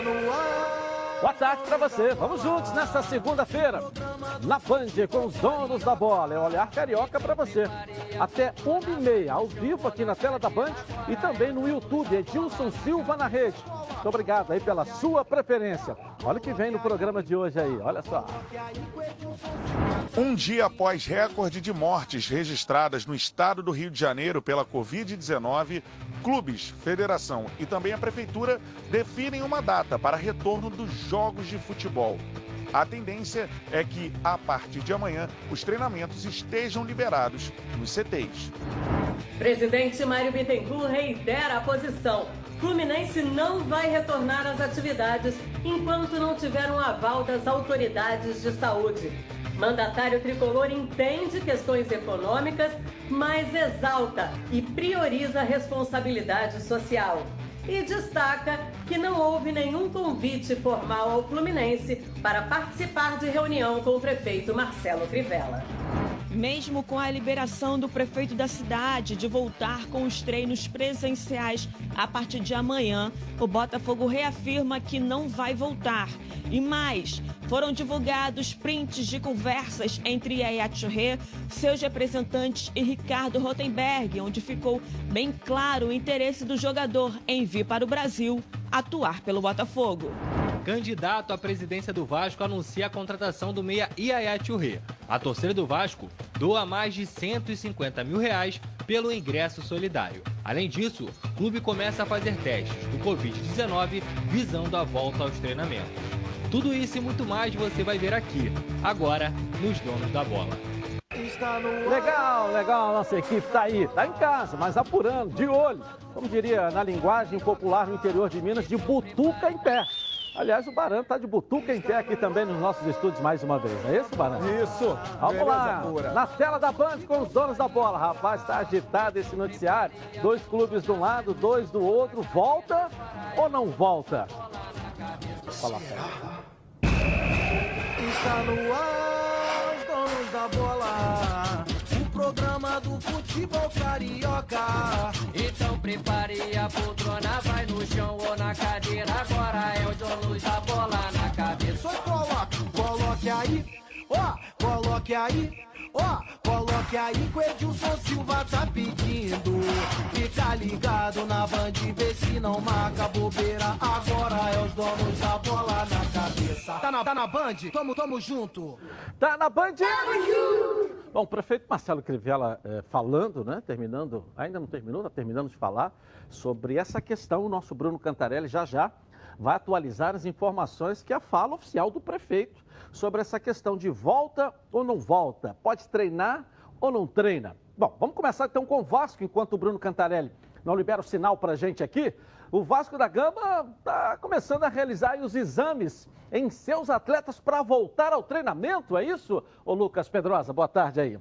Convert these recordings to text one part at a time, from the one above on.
No ar. Boa tarde para você. Vamos juntos nesta segunda-feira, na Band, com os donos da bola. É olhar carioca para você. Até 1h30, ao vivo aqui na tela da Band e também no YouTube. Edilson Silva na rede. Muito obrigado aí pela sua preferência. Olha o que vem no programa de hoje aí, olha só. Um dia após recorde de mortes registradas no estado do Rio de Janeiro pela Covid-19, clubes, federação e também a prefeitura definem uma data para retorno dos jogos de futebol. A tendência é que, a partir de amanhã, os treinamentos estejam liberados nos CTs. Presidente Mário Bittencourt reitera a posição. Fluminense não vai retornar às atividades enquanto não tiver um aval das autoridades de saúde. Mandatário tricolor entende questões econômicas, mas exalta e prioriza a responsabilidade social e destaca que não houve nenhum convite formal ao Fluminense para participar de reunião com o prefeito Marcelo Crivella. Mesmo com a liberação do prefeito da cidade de voltar com os treinos presenciais a partir de amanhã, o Botafogo reafirma que não vai voltar. E mais, foram divulgados prints de conversas entre Yaya Touré, seus representantes e Ricardo Rotenberg, onde ficou bem claro o interesse do jogador em vir para o Brasil atuar pelo Botafogo. Candidato à presidência do Vasco anuncia a contratação do meia Iaya Touré. A torcida do Vasco doa mais de 150 mil reais pelo ingresso solidário. Além disso, o clube começa a fazer testes do Covid-19 visando a volta aos treinamentos. Tudo isso e muito mais você vai ver aqui, agora, nos Donos da Bola. Legal, legal, nossa equipe está aí, está em casa, mas apurando, de olho, como diria na linguagem popular no interior de Minas, de butuca em pé. Aliás, o Baran está de butuca em pé aqui também nos nossos estúdios mais uma vez. É isso, Baran? Isso. Vamos lá. Pura. Na tela da Band com os donos da bola. Rapaz, está agitado esse noticiário. Dois clubes de um lado, dois do outro. Volta ou não volta? Fala, Está no ar, donos da bola programa do futebol carioca. Então prepare a poltrona, vai no chão ou na cadeira. Agora é o dono da bola na cabeça. Só coloque, coloque aí, ó, coloque aí. Ó, coloque aí que o Edilson Silva tá pedindo. Fica ligado na Band, vê se não marca bobeira. Agora é os donos da bola na cabeça. Tá na, tá na Band? Tamo, tamo junto. Tá na Band? Tamo junto. Bom, o prefeito Marcelo Crivella eh, falando, né, terminando, ainda não terminou, tá terminando de falar sobre essa questão. O nosso Bruno Cantarelli já já vai atualizar as informações que é a fala oficial do prefeito sobre essa questão de volta ou não volta, pode treinar ou não treina. Bom, vamos começar então com o Vasco, enquanto o Bruno Cantarelli não libera o sinal para gente aqui. O Vasco da Gama está começando a realizar os exames em seus atletas para voltar ao treinamento, é isso? Ô Lucas Pedrosa, boa tarde aí.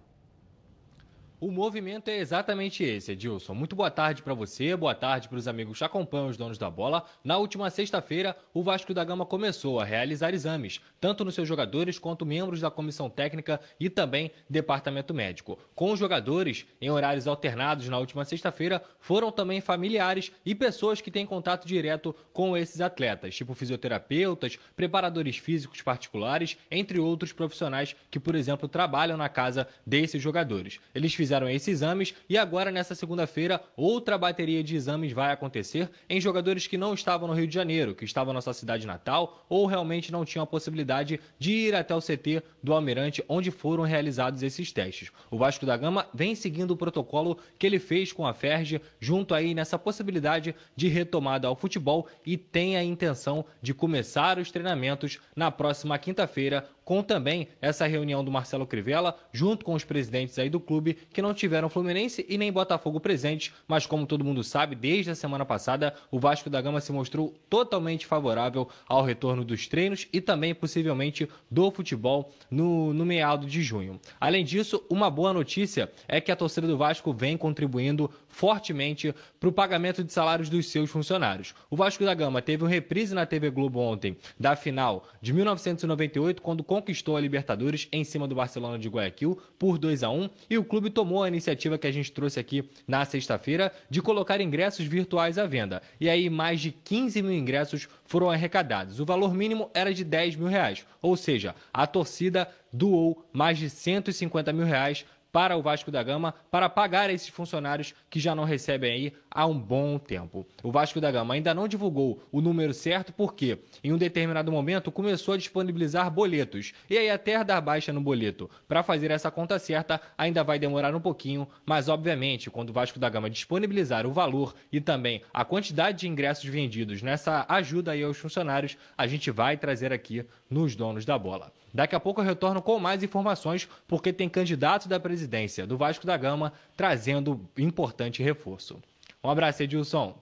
O movimento é exatamente esse, Edilson. Muito boa tarde para você, boa tarde para os amigos que acompanham os donos da bola. Na última sexta-feira, o Vasco da Gama começou a realizar exames, tanto nos seus jogadores quanto membros da comissão técnica e também departamento médico. Com os jogadores, em horários alternados na última sexta-feira, foram também familiares e pessoas que têm contato direto com esses atletas, tipo fisioterapeutas, preparadores físicos particulares, entre outros profissionais que, por exemplo, trabalham na casa desses jogadores. Eles fizeram fizeram esses exames e agora, nessa segunda-feira, outra bateria de exames vai acontecer em jogadores que não estavam no Rio de Janeiro, que estavam na sua cidade natal ou realmente não tinham a possibilidade de ir até o CT do Almirante, onde foram realizados esses testes. O Vasco da Gama vem seguindo o protocolo que ele fez com a Ferge, junto aí nessa possibilidade de retomada ao futebol e tem a intenção de começar os treinamentos na próxima quinta-feira, com também essa reunião do Marcelo Crivella, junto com os presidentes aí do clube, que não tiveram Fluminense e nem Botafogo presentes, mas como todo mundo sabe, desde a semana passada, o Vasco da Gama se mostrou totalmente favorável ao retorno dos treinos e também possivelmente do futebol no, no meado de junho. Além disso, uma boa notícia é que a torcida do Vasco vem contribuindo fortemente para o pagamento de salários dos seus funcionários. O Vasco da Gama teve um reprise na TV Globo ontem da final de 1998, quando conquistou a Libertadores em cima do Barcelona de Guayaquil por 2 a 1 e o clube tomou a iniciativa que a gente trouxe aqui na sexta-feira de colocar ingressos virtuais à venda. E aí mais de 15 mil ingressos foram arrecadados. O valor mínimo era de 10 mil reais, ou seja, a torcida doou mais de 150 mil reais para o Vasco da Gama para pagar esses funcionários que já não recebem aí há um bom tempo. O Vasco da Gama ainda não divulgou o número certo porque em um determinado momento começou a disponibilizar boletos. E aí até dar baixa no boleto para fazer essa conta certa ainda vai demorar um pouquinho, mas obviamente quando o Vasco da Gama disponibilizar o valor e também a quantidade de ingressos vendidos nessa ajuda aí aos funcionários, a gente vai trazer aqui nos donos da bola. Daqui a pouco eu retorno com mais informações, porque tem candidato da presidência do Vasco da Gama trazendo importante reforço. Um abraço, Edilson.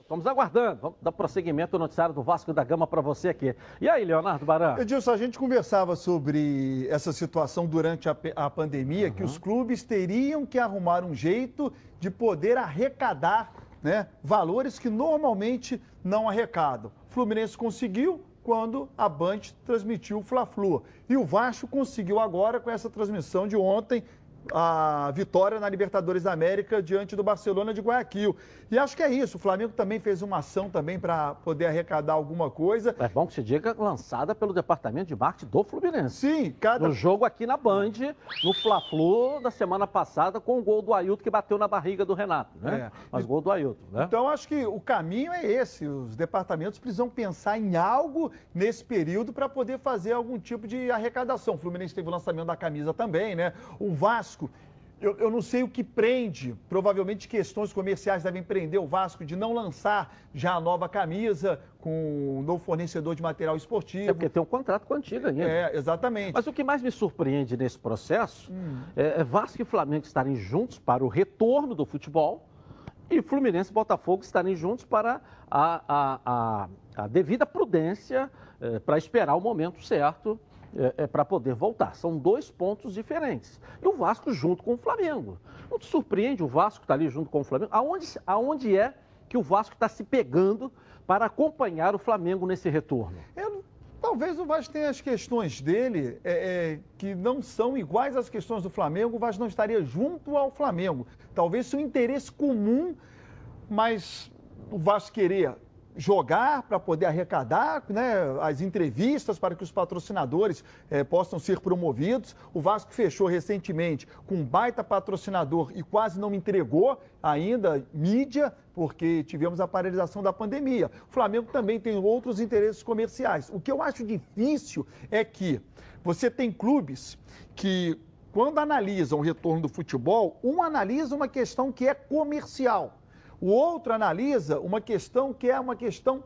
Estamos aguardando. Vamos dar prosseguimento no noticiário do Vasco da Gama para você aqui. E aí, Leonardo Baran? Edilson, a gente conversava sobre essa situação durante a, a pandemia, uhum. que os clubes teriam que arrumar um jeito de poder arrecadar né, valores que normalmente não arrecadam. Fluminense conseguiu, quando a Band transmitiu o Fla-Flu. E o Vasco conseguiu agora, com essa transmissão de ontem, a vitória na Libertadores da América diante do Barcelona de Guayaquil. E acho que é isso. O Flamengo também fez uma ação também para poder arrecadar alguma coisa. É bom que se diga lançada pelo departamento de marketing do Fluminense. Sim, cada. No jogo aqui na Band, no Fla-Flu da semana passada, com o gol do Ailton que bateu na barriga do Renato, né? É. Mas gol do Ailton, né? Então acho que o caminho é esse. Os departamentos precisam pensar em algo nesse período para poder fazer algum tipo de arrecadação. O Fluminense teve o lançamento da camisa também, né? O Vasco eu, eu, não sei o que prende, provavelmente questões comerciais devem prender o Vasco de não lançar já a nova camisa com um novo fornecedor de material esportivo. É porque tem um contrato com a antiga ainda. É, exatamente. Mas o que mais me surpreende nesse processo hum. é, é Vasco e Flamengo estarem juntos para o retorno do futebol e Fluminense e Botafogo estarem juntos para a, a, a, a devida prudência é, para esperar o momento certo é, é para poder voltar. São dois pontos diferentes. E o Vasco junto com o Flamengo. Não te surpreende o Vasco estar tá ali junto com o Flamengo? Aonde, aonde é que o Vasco está se pegando para acompanhar o Flamengo nesse retorno? Eu, talvez o Vasco tenha as questões dele é, é, que não são iguais às questões do Flamengo. O Vasco não estaria junto ao Flamengo. Talvez seja um interesse comum, mas o Vasco querer jogar para poder arrecadar né, as entrevistas para que os patrocinadores eh, possam ser promovidos. O Vasco fechou recentemente com um baita patrocinador e quase não entregou ainda mídia, porque tivemos a paralisação da pandemia. O Flamengo também tem outros interesses comerciais. O que eu acho difícil é que você tem clubes que, quando analisam o retorno do futebol, um analisa uma questão que é comercial o outro analisa uma questão que é uma questão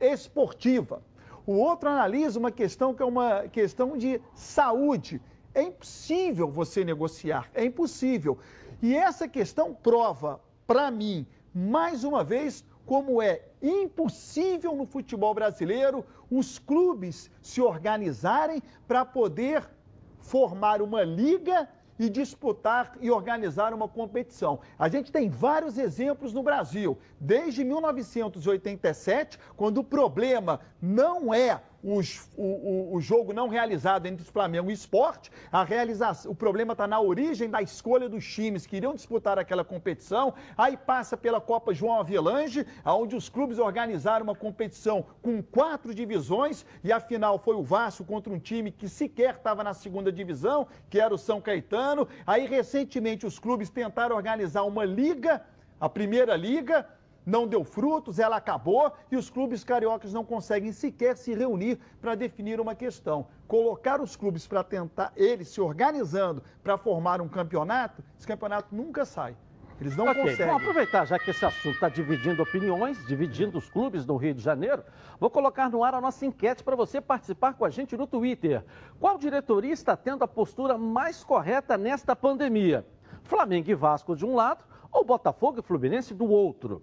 esportiva. O outro analisa uma questão que é uma questão de saúde. É impossível você negociar, é impossível. E essa questão prova, para mim, mais uma vez, como é impossível no futebol brasileiro os clubes se organizarem para poder formar uma liga e disputar e organizar uma competição. A gente tem vários exemplos no Brasil, desde 1987, quando o problema não é os, o, o, o, jogo não realizado entre Flamengo e Esporte, a realização, o problema está na origem da escolha dos times que iriam disputar aquela competição, aí passa pela Copa João Avelange, onde os clubes organizaram uma competição com quatro divisões e a final foi o Vasco contra um time que sequer estava na segunda divisão, que era o São Caetano. Aí recentemente os clubes tentaram organizar uma liga, a primeira liga, não deu frutos, ela acabou e os clubes cariocas não conseguem sequer se reunir para definir uma questão. Colocar os clubes para tentar, eles se organizando para formar um campeonato, esse campeonato nunca sai. Eles não okay. conseguem. Vamos aproveitar, já que esse assunto está dividindo opiniões, dividindo os clubes no Rio de Janeiro, vou colocar no ar a nossa enquete para você participar com a gente no Twitter. Qual diretoria está tendo a postura mais correta nesta pandemia? Flamengo e Vasco de um lado ou Botafogo e Fluminense do outro?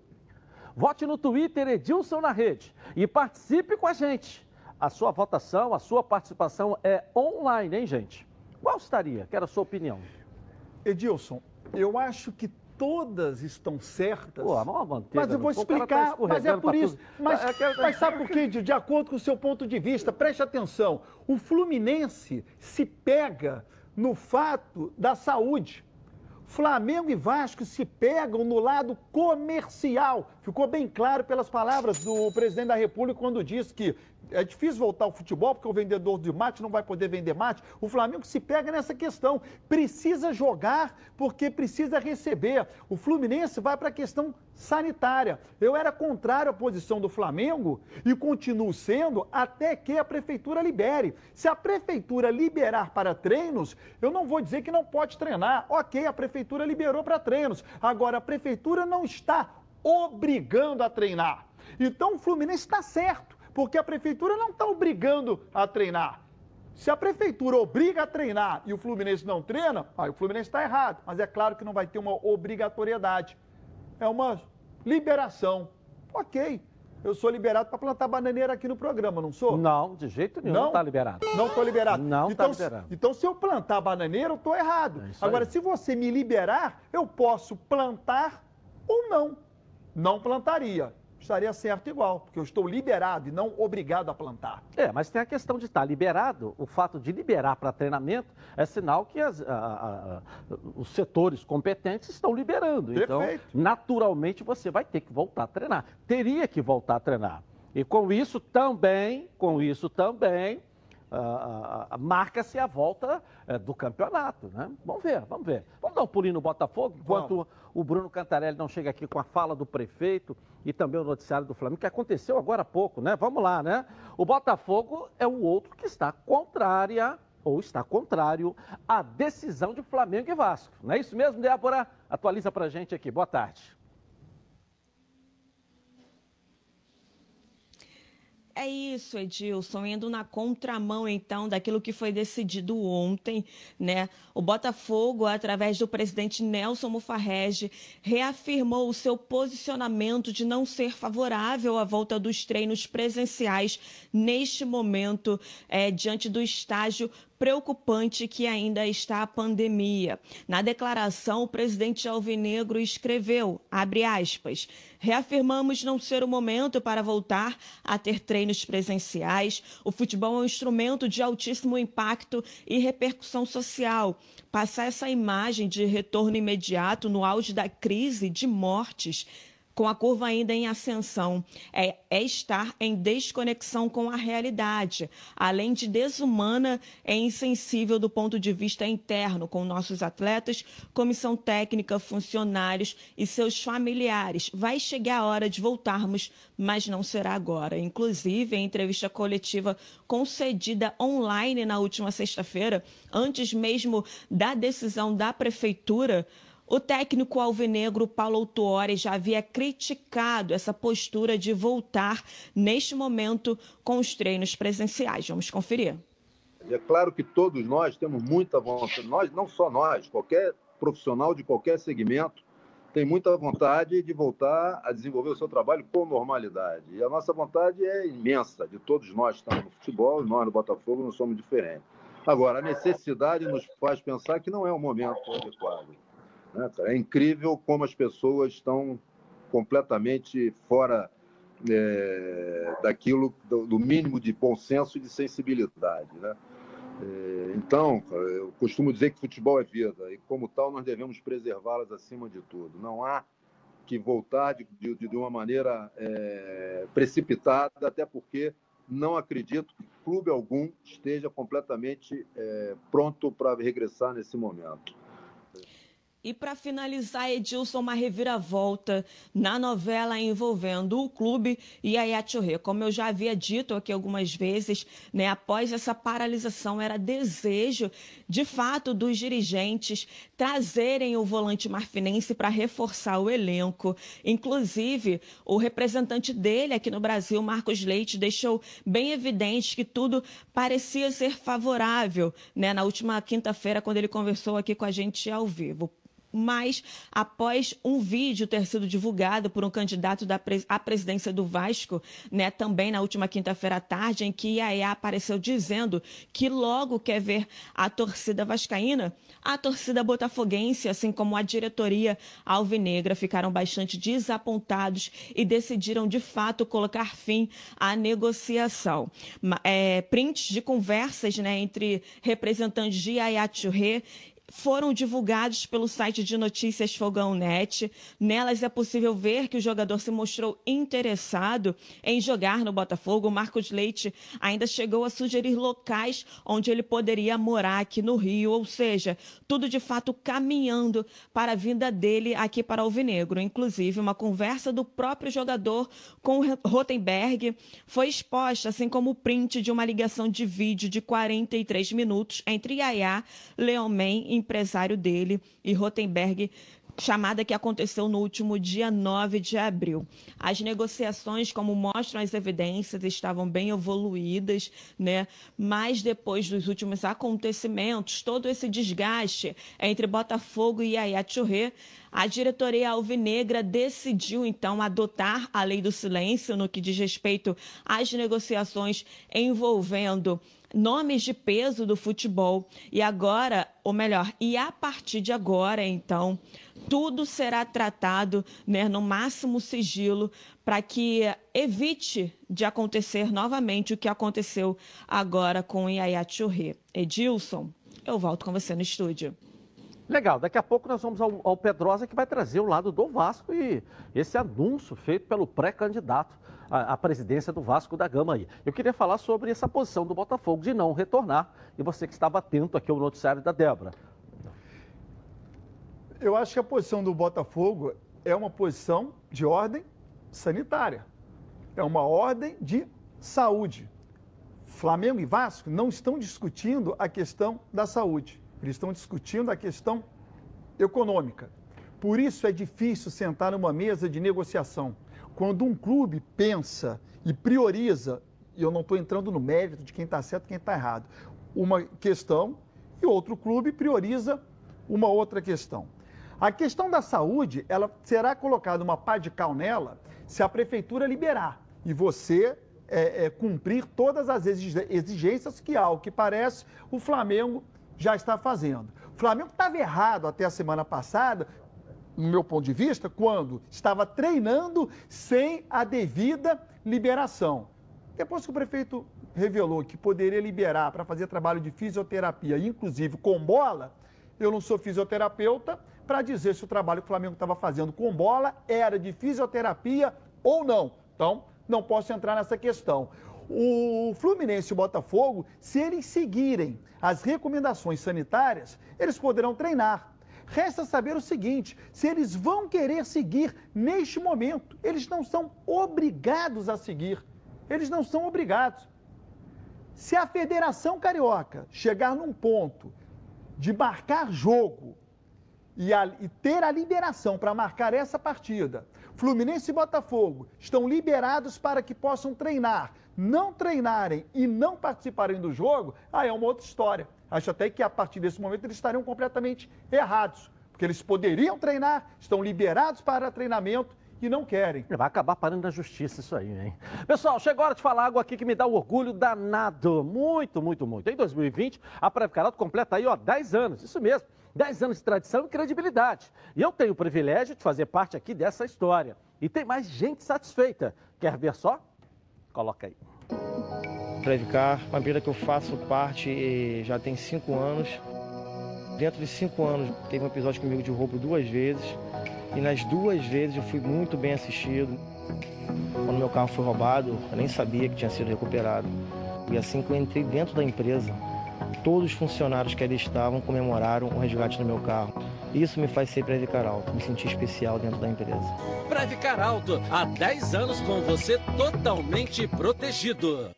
Vote no Twitter Edilson na Rede e participe com a gente. A sua votação, a sua participação é online, hein, gente? Qual estaria? Quero a sua opinião. Edilson, eu acho que todas estão certas. Pô, manteiga mas eu vou cara explicar, tá mas é por isso. Mas, É que- mas sabe por quê? De, de acordo com o seu ponto de vista, preste atenção. O Fluminense se pega no fato da saúde. Flamengo e Vasco se pegam no lado comercial. Ficou bem claro pelas palavras do presidente da República quando disse que é difícil voltar ao futebol porque o vendedor de mate não vai poder vender mate. O Flamengo se pega nessa questão. Precisa jogar porque precisa receber. O Fluminense vai para a questão sanitária. Eu era contrário à posição do Flamengo e continuo sendo até que a prefeitura libere. Se a prefeitura liberar para treinos, eu não vou dizer que não pode treinar. Ok, a prefeitura liberou para treinos. Agora, a prefeitura não está obrigando a treinar. Então, o Fluminense está certo, porque a prefeitura não está obrigando a treinar. Se a prefeitura obriga a treinar e o Fluminense não treina, aí o Fluminense está errado. Mas é claro que não vai ter uma obrigatoriedade. É uma liberação. Ok. Eu sou liberado para plantar bananeira aqui no programa, não sou? Não, de jeito nenhum, não, está liberado. Não estou liberado. Não então, tá liberado. Então, se eu plantar bananeira, eu estou errado. É Agora, aí. se você me liberar, eu posso plantar ou não. Não plantaria. Estaria certo igual, porque eu estou liberado e não obrigado a plantar. É, mas tem a questão de estar liberado. O fato de liberar para treinamento é sinal que as- a- a- os setores competentes estão liberando. Então, Perfeito. naturalmente, você vai ter que voltar a treinar. Teria que voltar a treinar. E com isso também, com isso também, marca-se a volta eh, do campeonato, né? Vamos ver, vamos ver. Vamos dar um pulinho no Botafogo, enquanto o Bruno Cantarelli não chega aqui com a fala do prefeito e também o noticiário do Flamengo, que aconteceu agora há pouco, né? Vamos lá, né? O Botafogo é o outro que está contrária ou está contrário à decisão de Flamengo e Vasco. Não é isso mesmo, Débora? Atualiza pra gente aqui. Boa tarde. É isso, Edilson, indo na contramão então daquilo que foi decidido ontem, né? O Botafogo, através do presidente Nelson Mufarrege, reafirmou o seu posicionamento de não ser favorável à volta dos treinos presenciais neste momento, eh, diante do estágio preocupante que ainda está a pandemia. Na declaração, o presidente Alvinegro escreveu, abre aspas, reafirmamos não ser o momento para voltar a ter treinos presenciais. O futebol é um instrumento de altíssimo impacto e repercussão social. Passar essa imagem de retorno imediato no auge da crise de mortes com a curva ainda em ascensão, é, é, estar em desconexão com a realidade, além de desumana, é insensível do ponto de vista interno com nossos atletas, comissão técnica, funcionários e seus familiares. Vai chegar a hora de voltarmos, mas não será agora. Inclusive, em entrevista coletiva concedida online na última sexta-feira, antes mesmo da decisão da prefeitura, o técnico alvinegro Paulo Autuori já havia criticado essa postura de voltar neste momento com os treinos presenciais. Vamos conferir. É claro que todos nós temos muita vontade, nós, não só nós, qualquer profissional de qualquer segmento tem muita vontade de voltar a desenvolver o seu trabalho com normalidade. E a nossa vontade é imensa, de todos nós que estamos no futebol, nós no Botafogo não somos diferentes. Agora, a necessidade nos faz pensar que não é o momento adequado. Né, cara? É incrível como as pessoas estão completamente fora é, daquilo, do, do, mínimo de bom senso e de sensibilidade. Né? É, então, eu costumo dizer que futebol é vida e, como tal, nós devemos preservá-las acima de tudo. Não há que voltar de, de, de uma maneira é, precipitada, até porque não acredito que clube algum esteja completamente é, pronto para regressar nesse momento. E para finalizar, Edilson, uma reviravolta na novela envolvendo o clube e a Yachurê. Como eu já havia dito aqui algumas vezes, né, após essa paralisação, era desejo, de fato, dos dirigentes trazerem o volante marfinense para reforçar o elenco. Inclusive, o representante dele aqui no Brasil, Marcos Leite, deixou bem evidente que tudo parecia ser favorável né, na última quinta-feira, quando ele conversou aqui com a gente ao vivo. Mas após um vídeo ter sido divulgado por um candidato à presidência do Vasco, né, também na última quinta-feira à tarde, em que Yaya apareceu dizendo que logo quer ver a torcida vascaína, a torcida botafoguense, assim como a diretoria alvinegra, ficaram bastante desapontados e decidiram de fato colocar fim à negociação. É, prints de conversas né, entre representantes de Yaya Touré foram divulgados pelo site de notícias Fogão Net. Nelas é possível ver que o jogador se mostrou interessado em jogar no Botafogo. Marcos Leite ainda chegou a sugerir locais onde ele poderia morar aqui no Rio, ou seja, tudo de fato caminhando para a vinda dele aqui para Alvinegro. Inclusive, uma conversa do próprio jogador com Rotenberg foi exposta, assim como o print de uma ligação de vídeo de 43 minutos entre Yaya, Leomen e empresário dele e Rotenberg chamada que aconteceu no último dia 9 de abril. As negociações, como mostram as evidências, estavam bem evoluídas, né? Mas depois dos últimos acontecimentos, todo esse desgaste entre Botafogo e Yaya Touré, a diretoria alvinegra decidiu então adotar a lei do silêncio no que diz respeito às negociações envolvendo nomes de peso do futebol. E agora, ou melhor, e a partir de agora, então, tudo será tratado né, no máximo sigilo para que evite de acontecer novamente o que aconteceu agora com Yaya Churri. Edilson, eu volto com você no estúdio. Legal, daqui a pouco nós vamos ao, ao Pedrosa que vai trazer o lado do Vasco e esse anúncio feito pelo pré-candidato à, à, presidência do Vasco da Gama aí. Eu queria falar sobre essa posição do Botafogo de não retornar e você que estava atento aqui ao noticiário da Débora. Eu acho que a posição do Botafogo é uma posição de ordem sanitária, é uma ordem de saúde. Flamengo e Vasco não estão discutindo a questão da saúde eles estão discutindo a questão econômica. Por isso é difícil sentar numa mesa de negociação. Quando um clube pensa e prioriza, e eu não estou entrando no mérito de quem está certo e quem está errado, uma questão e outro clube prioriza uma outra questão. A questão da saúde, ela será colocada uma pá de cal nela se a prefeitura liberar e você é, é, cumprir todas as exigências que, ao que parece, o Flamengo já está fazendo. O Flamengo estava errado até a semana passada, no meu ponto de vista, quando estava treinando sem a devida liberação. Depois que o prefeito revelou que poderia liberar para fazer trabalho de fisioterapia, inclusive com bola, eu não sou fisioterapeuta para dizer se o trabalho que o Flamengo estava fazendo com bola era de fisioterapia ou não. Então, não posso entrar nessa questão o Fluminense e o Botafogo, se eles seguirem as recomendações sanitárias, eles poderão treinar. Resta saber o seguinte: se eles vão querer seguir neste momento, eles não são obrigados a seguir. Eles não são obrigados. Se a Federação Carioca chegar num ponto de marcar jogo e, a, e ter a liberação para marcar essa partida, Fluminense e Botafogo estão liberados para que possam treinar não treinarem e não participarem do jogo, aí é uma outra história. Acho até que a partir desse momento eles estariam completamente errados, porque eles poderiam treinar, estão liberados para treinamento e não querem. Vai acabar parando na justiça isso aí, hein? Pessoal, chegou a hora de falar algo aqui que me dá um orgulho danado. Muito, muito, muito. Em 2020, a Previcaralto completa aí, ó, 10 anos. Isso mesmo. 10 anos de tradição e credibilidade. E eu tenho o privilégio de fazer parte aqui dessa história. E tem mais gente satisfeita. Quer ver só? Coloca aí. Previcar, uma empresa que eu faço parte já tem cinco anos. Dentro de cinco anos, teve um episódio comigo de roubo duas vezes. E nas duas vezes eu fui muito bem assistido. Quando meu carro foi roubado, eu nem sabia que tinha sido recuperado. E assim que eu entrei dentro da empresa, todos os funcionários que ali estavam comemoraram o resgate do meu carro. Isso me faz ser Previcar Alto, me sentir especial dentro da empresa. Previcar Alto, há 10 anos com você totalmente protegido.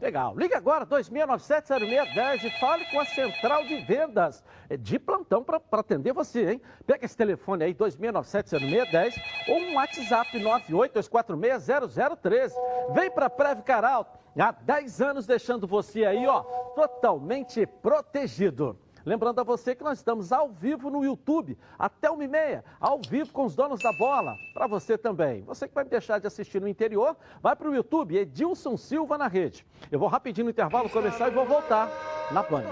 Legal. Ligue agora, 2697-0610 e fale com a central de vendas de plantão para atender você, hein? Pega esse telefone aí, 2697-0610 ou um WhatsApp 982460013. Vem para Previcar Alto, há 10 anos deixando você aí, ó, totalmente protegido. Lembrando a você que nós estamos ao vivo no YouTube, até uma e meia, ao vivo com os donos da bola, para você também. Você que vai deixar de assistir no interior, vai para o YouTube, Edilson Silva na rede. Eu vou rapidinho no intervalo começar e vou voltar na Band.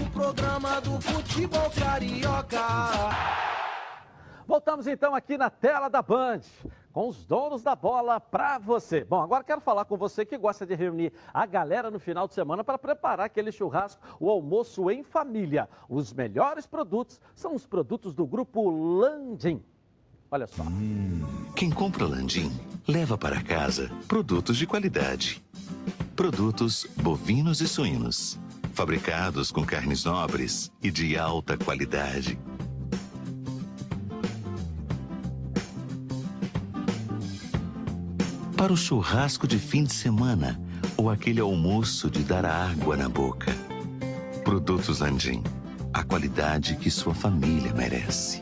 O programa do futebol carioca. Voltamos então aqui na tela da Band com os donos da bola para você. Bom, agora quero falar com você que gosta de reunir a galera no final de semana para preparar aquele churrasco, o almoço em família. Os melhores produtos são os produtos do grupo Landim. Olha só. Hum, quem compra Landim leva para casa produtos de qualidade. Produtos bovinos e suínos, fabricados com carnes nobres e de alta qualidade para o churrasco de fim de semana ou aquele almoço de dar água na boca. Produtos Landim, a qualidade que sua família merece.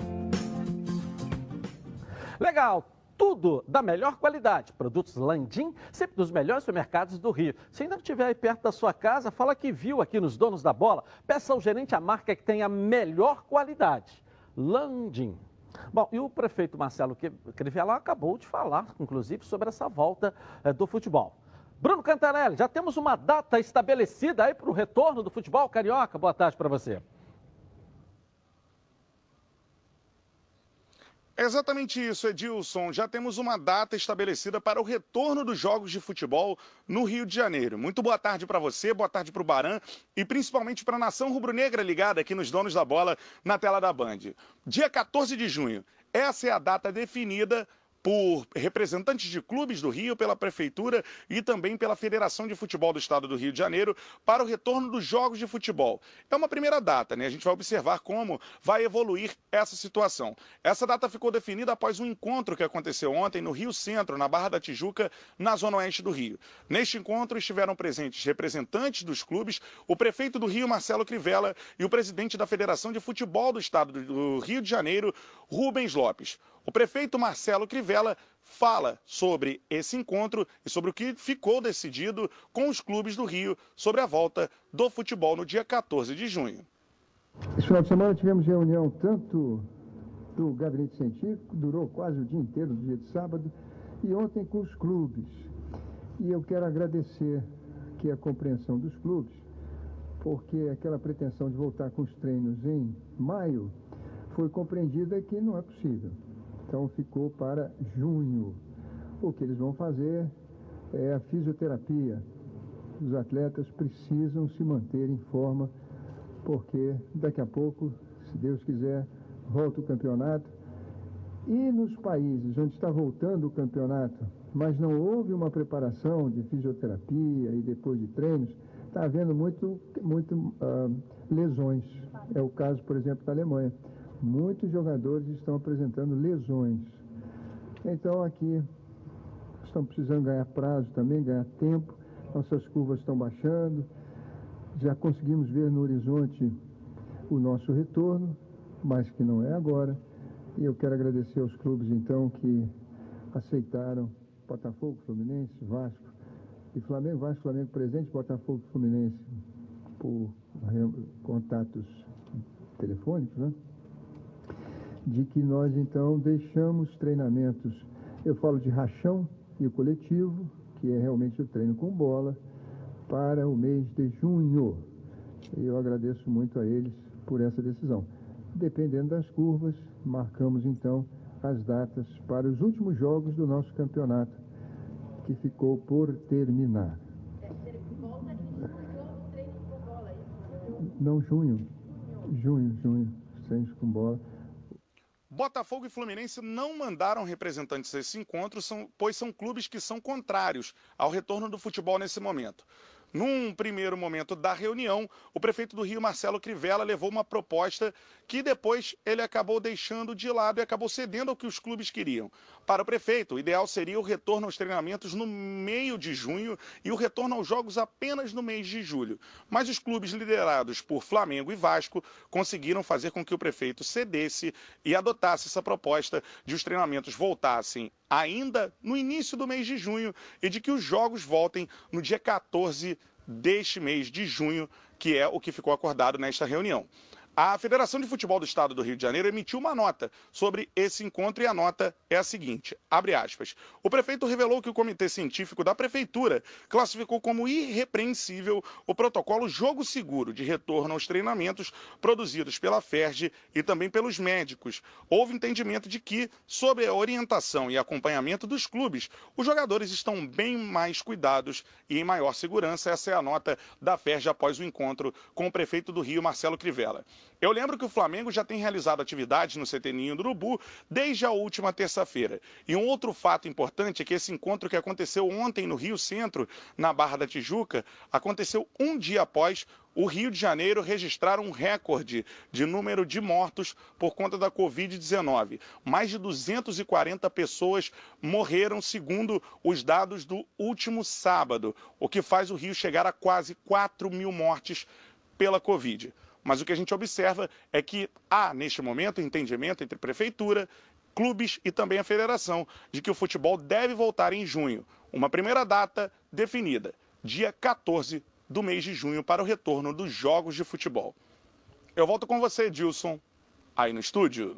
Legal, tudo da melhor qualidade. Produtos Landim, sempre dos melhores supermercados do Rio. Se ainda não estiver aí perto da sua casa, fala que viu aqui nos Donos da Bola. Peça ao gerente a marca que tem a melhor qualidade. Landim. Bom, e o prefeito Marcelo Crivella acabou de falar, inclusive, sobre essa volta eh, do futebol. Bruno Cantarelli, já temos uma data estabelecida aí para o retorno do futebol carioca? Boa tarde para você. É exatamente isso, Edilson. Já temos uma data estabelecida para o retorno dos jogos de futebol no Rio de Janeiro. Muito boa tarde para você, boa tarde para o Baran e principalmente para a nação rubro-negra ligada aqui nos donos da bola na tela da Band. Dia 14 de junho. Essa é a data definida por representantes de clubes do Rio, pela Prefeitura e também pela Federação de Futebol do Estado do Rio de Janeiro para o retorno dos jogos de futebol. É uma primeira data, né? A gente vai observar como vai evoluir essa situação. Essa data ficou definida após um encontro que aconteceu ontem no Rio Centro, na Barra da Tijuca, na zona oeste do Rio. Neste encontro estiveram presentes representantes dos clubes, o prefeito do Rio, Marcelo Crivella, e o presidente da Federação de Futebol do Estado do Rio de Janeiro, Rubens Lopes. O prefeito Marcelo Crivella fala sobre esse encontro e sobre o que ficou decidido com os clubes do Rio sobre a volta do futebol no dia 14 de junho. Esse final de semana tivemos reunião tanto do gabinete científico, durou quase o dia inteiro, no dia de sábado, e ontem com os clubes. E eu quero agradecer aqui a compreensão dos clubes, porque aquela pretensão de voltar com os treinos em maio foi compreendida que não é possível. Então ficou para junho. O que eles vão fazer é a fisioterapia. Os atletas precisam se manter em forma, porque daqui a pouco, se Deus quiser, volta o campeonato. E nos países onde está voltando o campeonato, mas não houve uma preparação de fisioterapia e depois de treinos, está havendo muito, muito uh, lesões. É o caso, por exemplo, da Alemanha muitos jogadores estão apresentando lesões. Então aqui estão precisando ganhar prazo também, ganhar tempo. Nossas curvas estão baixando. Já conseguimos ver no horizonte o nosso retorno, mas que não é agora. E eu quero agradecer aos clubes então que aceitaram Botafogo, Fluminense, Vasco e Flamengo, Vasco, Flamengo presente, Botafogo, Fluminense por contatos telefônicos, né? De que nós então deixamos treinamentos, eu falo de rachão e o coletivo, que é realmente o treino com bola, para o mês de junho. Eu agradeço muito a eles por essa decisão. Dependendo das curvas, marcamos então as datas para os últimos jogos do nosso campeonato, que ficou por terminar. Não, junho. Junho, junho. Treinos com bola. Botafogo e Fluminense não mandaram representantes a esse encontro, pois são clubes que são contrários ao retorno do futebol nesse momento. Num primeiro momento da reunião, o prefeito do Rio, Marcelo Crivella, levou uma proposta que depois ele acabou deixando de lado e acabou cedendo ao que os clubes queriam. Para o prefeito, o ideal seria o retorno aos treinamentos no meio de junho e o retorno aos jogos apenas no mês de julho. Mas os clubes liderados por Flamengo e Vasco conseguiram fazer com que o prefeito cedesse e adotasse essa proposta de os treinamentos voltassem ainda no início do mês de junho e de que os jogos voltem no dia 14 deste mês de junho, que é o que ficou acordado nesta reunião. A Federação de Futebol do Estado do Rio de Janeiro emitiu uma nota sobre esse encontro e a nota é a seguinte, abre aspas. O prefeito revelou que o comitê científico da prefeitura classificou como irrepreensível o protocolo Jogo Seguro de retorno aos treinamentos produzidos pela FERJ e também pelos médicos. Houve entendimento de que, sob a orientação e acompanhamento dos clubes, os jogadores estão bem mais cuidados e em maior segurança. Essa é a nota da FERJ após o encontro com o prefeito do Rio, Marcelo Crivella. Eu lembro que o Flamengo já tem realizado atividades no CT Ninho do Urubu desde a última terça-feira. E um outro fato importante é que esse encontro que aconteceu ontem no Rio Centro, na Barra da Tijuca, aconteceu um dia após o Rio de Janeiro registrar um recorde de número de mortos por conta da Covid-19. Mais de 240 pessoas morreram, segundo os dados do último sábado, o que faz o Rio chegar a quase 4 mil mortes pela Covid. Mas o que a gente observa é que há, neste momento, entendimento entre prefeitura, clubes e também a federação de que o futebol deve voltar em junho. Uma primeira data definida, dia 14 do mês de junho, para o retorno dos jogos de futebol. Eu volto com você, Dilson, aí no estúdio.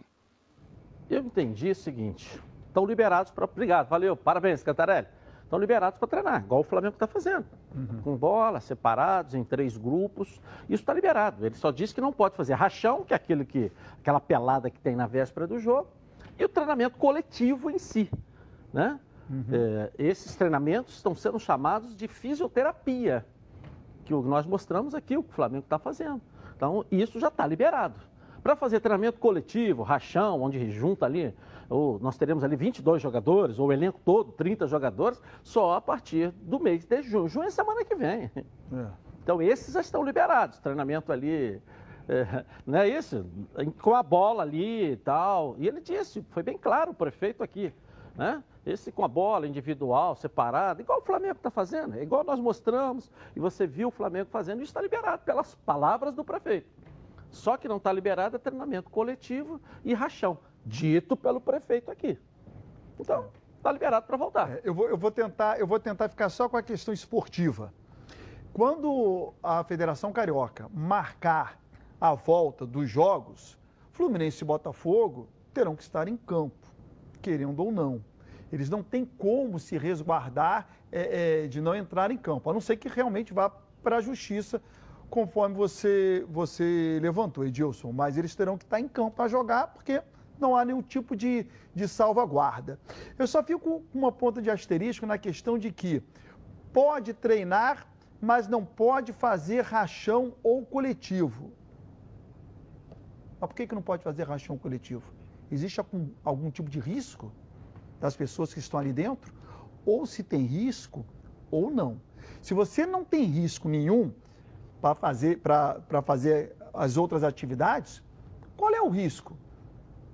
Eu entendi o seguinte: estão liberados para. Obrigado, valeu, parabéns, Cantarelli estão liberados para treinar, igual o Flamengo está fazendo. Uhum. Com bola, separados, em três grupos. Isso está liberado. Ele só disse que não pode fazer rachão, que é aquilo que, aquela pelada que tem na véspera do jogo, e o treinamento coletivo em si. Né? Uhum. É, esses treinamentos estão sendo chamados de fisioterapia, que nós mostramos aqui, o que o Flamengo está fazendo. Então, isso já está liberado. Para fazer treinamento coletivo, rachão, onde junta ali ou nós teremos ali 22 jogadores, ou o elenco todo, 30 jogadores, só a partir do mês de junho. Junho é semana que vem. É. Então, esses já estão liberados. Treinamento ali, é, não é isso? Com a bola ali e tal. E ele disse, foi bem claro o prefeito aqui, né? Esse com a bola individual, separada, igual o Flamengo está fazendo, é igual nós mostramos, e você viu o Flamengo fazendo, isso está liberado pelas palavras do prefeito. Só que não está liberado é treinamento coletivo e rachão dito pelo prefeito aqui. Então, está liberado para voltar. É, eu, vou, eu, vou tentar, eu vou tentar ficar só com a questão esportiva. Quando a Federação Carioca marcar a volta dos jogos, Fluminense e Botafogo terão que estar em campo, querendo ou não. Eles não têm como se resguardar é, é, de não entrar em campo, a não ser que realmente vá para a justiça, conforme você, você levantou, Edilson. Mas eles terão que estar em campo para jogar, porque não há nenhum tipo de, de salvaguarda. Eu só fico com uma ponta de asterisco na questão de que pode treinar, mas não pode fazer rachão ou coletivo. Mas por que, que não pode fazer rachão coletivo? Existe algum, algum tipo de risco das pessoas que estão ali dentro? Ou se tem risco ou não. Se você não tem risco nenhum para fazer, fazer as outras atividades, qual é o risco?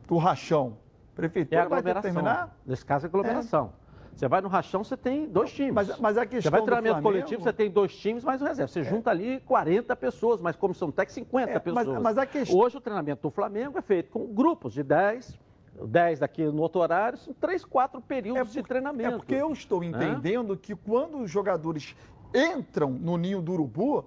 do rachão. Prefeitura é vai determinar? Nesse caso, é aglomeração. É. Você vai no rachão, você tem dois times. Mas, mas a questão Você vai no treinamento Flamengo... coletivo, você tem dois times mais o reserva. Você é. junta ali 40 pessoas, mas comissão técnica 50 é, pessoas. Mas, mas a questão... Hoje o treinamento do Flamengo é feito com grupos de 10, 10 daqui no outro horário, são 3, 4 períodos é por, de treinamento. É porque eu estou entendendo que quando os jogadores entram no ninho do urubu,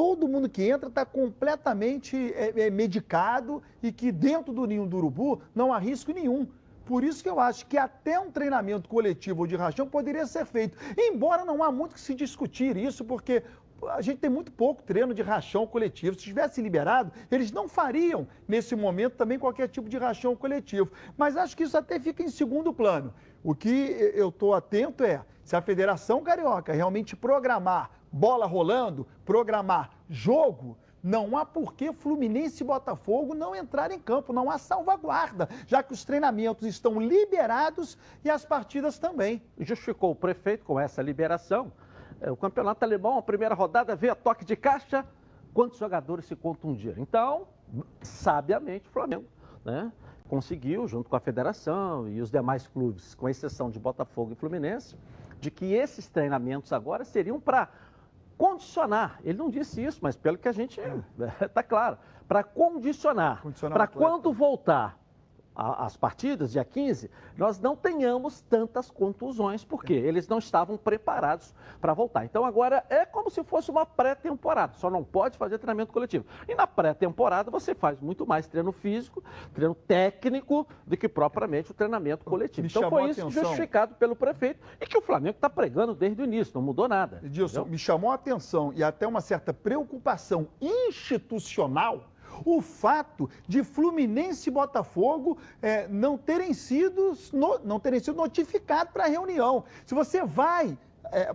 todo mundo que entra está completamente é, é, medicado e que dentro do ninho do urubu não há risco nenhum. Por isso que eu acho que até um treinamento coletivo de rachão poderia ser feito. Embora não há muito que se discutir isso, porque a gente tem muito pouco treino de rachão coletivo. Se tivesse liberado, eles não fariam, nesse momento, também qualquer tipo de rachão coletivo. Mas acho que isso até fica em segundo plano. O que eu estou atento é, se a Federação Carioca realmente programar bola rolando, programar jogo, não há por que Fluminense e Botafogo não entrar em campo, não há salvaguarda, já que os treinamentos estão liberados e as partidas também. Justificou o prefeito com essa liberação. É, o campeonato alemão, a primeira rodada, veio a toque de caixa, quantos jogadores se contundiram? Então, sabiamente, o Flamengo né, conseguiu, junto com a federação e os demais clubes, com exceção de Botafogo e Fluminense, de que esses treinamentos agora seriam para condicionar. Ele não disse isso, mas pelo que a gente está é. claro, para condicionar, para quando voltar as partidas, dia 15, nós não tenhamos tantas contusões, porque eles não estavam preparados para voltar. Então agora é como se fosse uma pré-temporada, só não pode fazer treinamento coletivo. E na pré-temporada você faz muito mais treino físico, treino técnico, do que propriamente o treinamento coletivo. Me então foi isso atenção. justificado pelo prefeito e que o Flamengo está pregando desde o início, não mudou nada. Edilson, me chamou a atenção e até uma certa preocupação institucional o fato de Fluminense e Botafogo eh, não, terem sido, no- não terem sido notificados para a reunião. Se você vai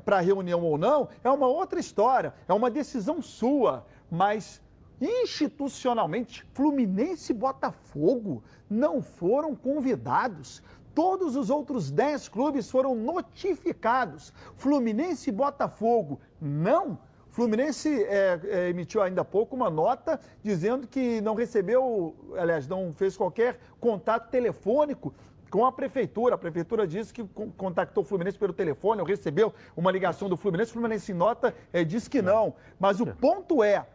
para a reunião ou não, é uma outra história, é uma decisão sua, mas institucionalmente, Fluminense e Botafogo não foram convidados. Todos os outros 10 clubes foram notificados. Fluminense e Botafogo não. Fluminense é, é, emitiu ainda há pouco uma nota dizendo que não recebeu, aliás, não fez qualquer contato telefônico com a prefeitura. A prefeitura disse que con- contactou o Fluminense pelo telefone, ou recebeu uma ligação do Fluminense. O Fluminense em nota é, diz que não. Mas o ponto é,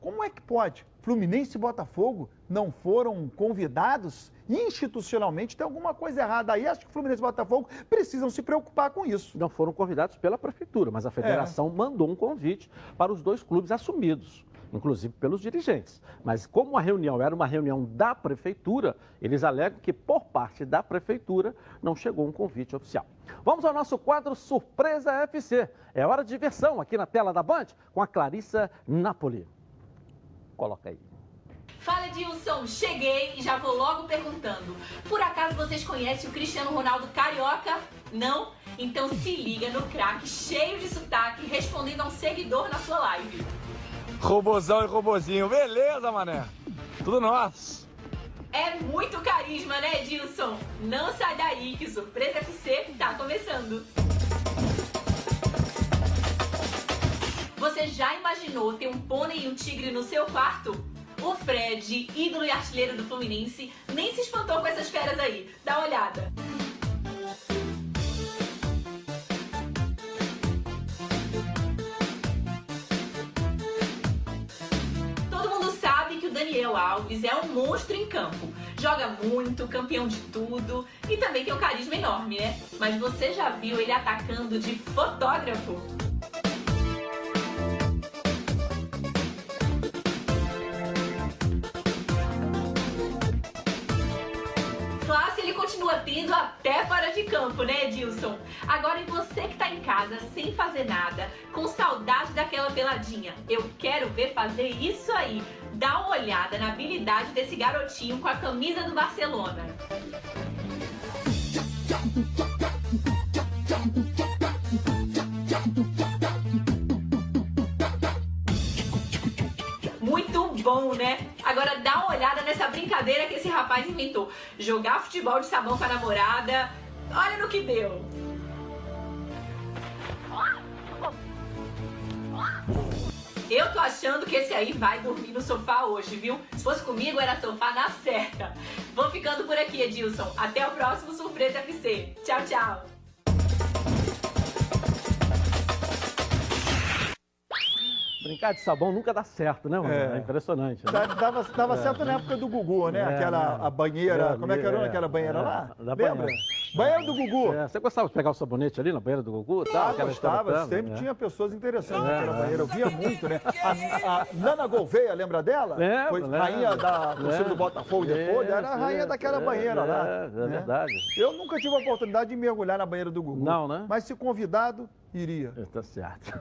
como é que pode? Fluminense e Botafogo não foram convidados institucionalmente? Tem alguma coisa errada aí? Acho que Fluminense e Botafogo precisam se preocupar com isso. Não foram convidados pela prefeitura, mas a federação mandou um convite para os dois clubes assumidos, inclusive pelos dirigentes. Mas como a reunião era uma reunião da prefeitura, eles alegam que por parte da prefeitura não chegou um convite oficial. Vamos ao nosso quadro Surpresa FC. É hora de diversão aqui na tela da Band com a Clarissa Napoli. Coloca aí. Fala Edilson, cheguei e já vou logo perguntando. Por acaso vocês conhecem o Cristiano Ronaldo Carioca? Não? Então se liga no craque cheio de sotaque respondendo a um seguidor na sua live. Robozão e robozinho, beleza, mané? Tudo nosso. É muito carisma, né, Edilson? Não sai daí que Surpresa FC tá começando. Você já imaginou ter um pônei e um tigre no seu quarto? O Fred, ídolo e artilheiro do Fluminense, nem se espantou com essas feras aí. Dá uma olhada. Todo mundo sabe que o Daniel Alves é um monstro em campo. Joga muito, campeão de tudo e também tem um carisma enorme, né? Mas você já viu ele atacando de fotógrafo? Continua tendo até fora de campo, né, Edilson? Agora, e você que tá em casa sem fazer nada, com saudade daquela peladinha, eu quero ver fazer isso aí. Dá uma olhada na habilidade desse garotinho com a camisa do Barcelona. Bom, né? Agora dá uma olhada nessa brincadeira que esse rapaz inventou. Jogar futebol de sabão com a namorada. Olha no que deu. Eu tô achando que esse aí vai dormir no sofá hoje, viu? Se fosse comigo, era sofá na certa. Vou ficando por aqui, Edilson. Até o próximo Surpresa FC. Tchau, tchau. Brincar de sabão nunca dá certo, né, mano? É, É. impressionante. né? Da- Dava, dava É. certo na época do Gugu, né? É, Aquela a banheira. É, como é que era é, aquela banheira é, lá? da Lembra? banheira. Banheiro do Gugu. É, você gostava de pegar o sabonete ali na banheira do Gugu? Tal, Ah, gostava, sempre tinha pessoas interessantes É, naquela é. banheira. Eu via muito, né? A, a Nana Gouveia, lembra dela? Lembro, Foi lembro. rainha da torcida Lembro. do Botafogo depois, era a rainha é, daquela é, banheira lá. é, é né? verdade. Eu nunca tive a oportunidade de mergulhar na banheira do Gugu. Não, né? Mas se convidado, iria. Tá certo.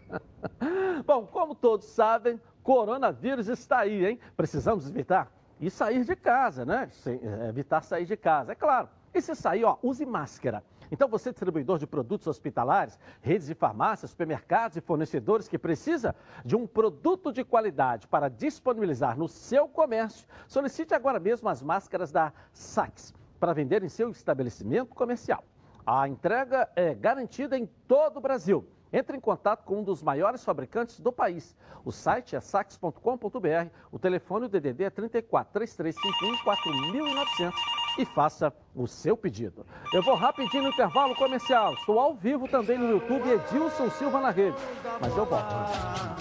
Bom, como todos sabem, coronavírus está aí, hein? Precisamos evitar e sair de casa, né? É, evitar sair de casa, é claro. E se sair, ó, use máscara. Então, você, distribuidor de produtos hospitalares, redes de farmácias, supermercados e fornecedores que precisa de um produto de qualidade para disponibilizar no seu comércio, solicite agora mesmo as máscaras da Sax para vender em seu estabelecimento comercial. A entrega é garantida em todo o Brasil. Entre em contato com um dos maiores fabricantes do país. O site é sax.com.br, o telefone o DDD é 34 3351 4900 e faça o seu pedido. Eu vou rapidinho no intervalo comercial. Estou ao vivo também no YouTube Edilson Silva na rede. Mas eu volto.